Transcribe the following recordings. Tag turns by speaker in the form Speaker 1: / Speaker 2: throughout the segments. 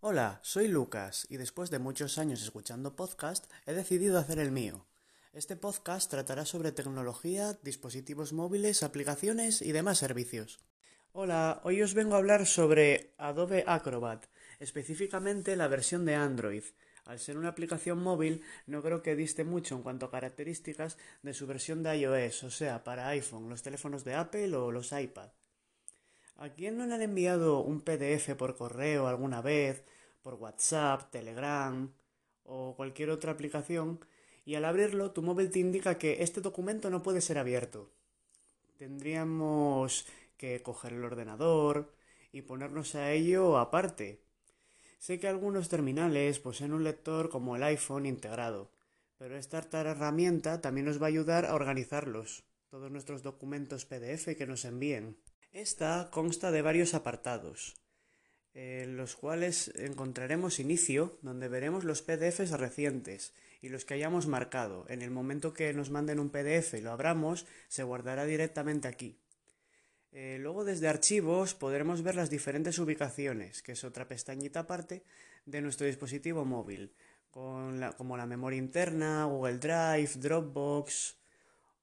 Speaker 1: Hola, soy Lucas y después de muchos años escuchando podcast he decidido hacer el mío. Este podcast tratará sobre tecnología, dispositivos móviles, aplicaciones y demás servicios. Hola, hoy os vengo a hablar sobre Adobe Acrobat, específicamente la versión de Android. Al ser una aplicación móvil, no creo que diste mucho en cuanto a características de su versión de iOS, o sea, para iPhone, los teléfonos de Apple o los iPad. ¿A quién no le han enviado un PDF por correo alguna vez por WhatsApp, Telegram o cualquier otra aplicación y al abrirlo tu móvil te indica que este documento no puede ser abierto. Tendríamos que coger el ordenador y ponernos a ello aparte. Sé que algunos terminales poseen un lector como el iPhone integrado, pero esta herramienta también nos va a ayudar a organizarlos, todos nuestros documentos PDF que nos envíen. Esta consta de varios apartados en los cuales encontraremos inicio, donde veremos los PDFs recientes y los que hayamos marcado. En el momento que nos manden un PDF y lo abramos, se guardará directamente aquí. Eh, luego desde archivos podremos ver las diferentes ubicaciones, que es otra pestañita aparte de nuestro dispositivo móvil, como la memoria interna, Google Drive, Dropbox,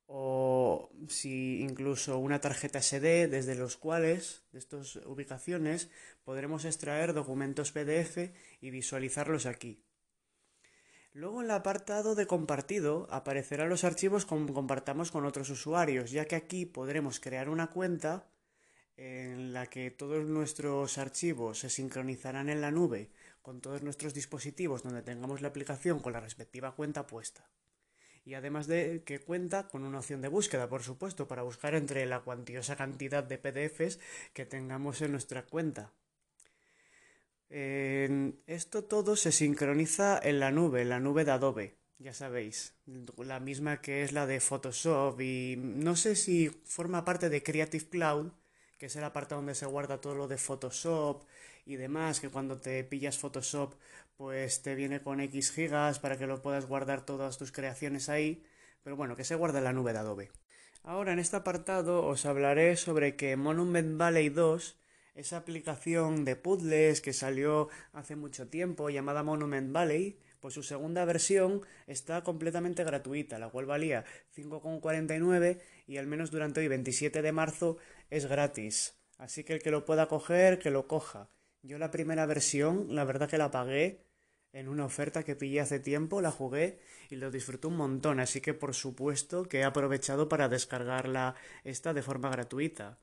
Speaker 1: o si incluso una tarjeta SD desde los cuales de estas ubicaciones podremos extraer documentos PDF y visualizarlos aquí. Luego en el apartado de compartido aparecerán los archivos que compartamos con otros usuarios, ya que aquí podremos crear una cuenta en la que todos nuestros archivos se sincronizarán en la nube con todos nuestros dispositivos donde tengamos la aplicación con la respectiva cuenta puesta y además de que cuenta con una opción de búsqueda, por supuesto, para buscar entre la cuantiosa cantidad de PDFs que tengamos en nuestra cuenta. Esto todo se sincroniza en la nube, en la nube de Adobe, ya sabéis, la misma que es la de Photoshop y no sé si forma parte de Creative Cloud, que es el apartado donde se guarda todo lo de Photoshop y demás, que cuando te pillas Photoshop pues te viene con X gigas para que lo puedas guardar todas tus creaciones ahí, pero bueno, que se guarda en la nube de Adobe. Ahora en este apartado os hablaré sobre que Monument Valley 2, esa aplicación de puzzles que salió hace mucho tiempo llamada Monument Valley, pues su segunda versión está completamente gratuita, la cual valía 5,49 y al menos durante hoy 27 de marzo es gratis. Así que el que lo pueda coger, que lo coja. Yo la primera versión, la verdad que la pagué en una oferta que pillé hace tiempo, la jugué y lo disfruté un montón, así que por supuesto que he aprovechado para descargarla esta de forma gratuita.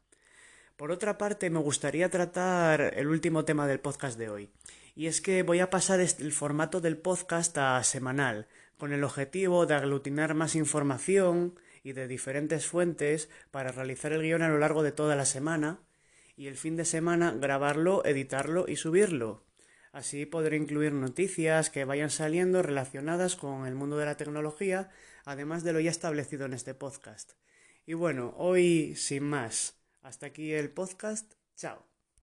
Speaker 1: Por otra parte, me gustaría tratar el último tema del podcast de hoy, y es que voy a pasar el formato del podcast a semanal, con el objetivo de aglutinar más información y de diferentes fuentes para realizar el guion a lo largo de toda la semana, y el fin de semana grabarlo, editarlo y subirlo. Así podré incluir noticias que vayan saliendo relacionadas con el mundo de la tecnología, además de lo ya establecido en este podcast. Y bueno, hoy sin más. Hasta aquí el podcast. Chao.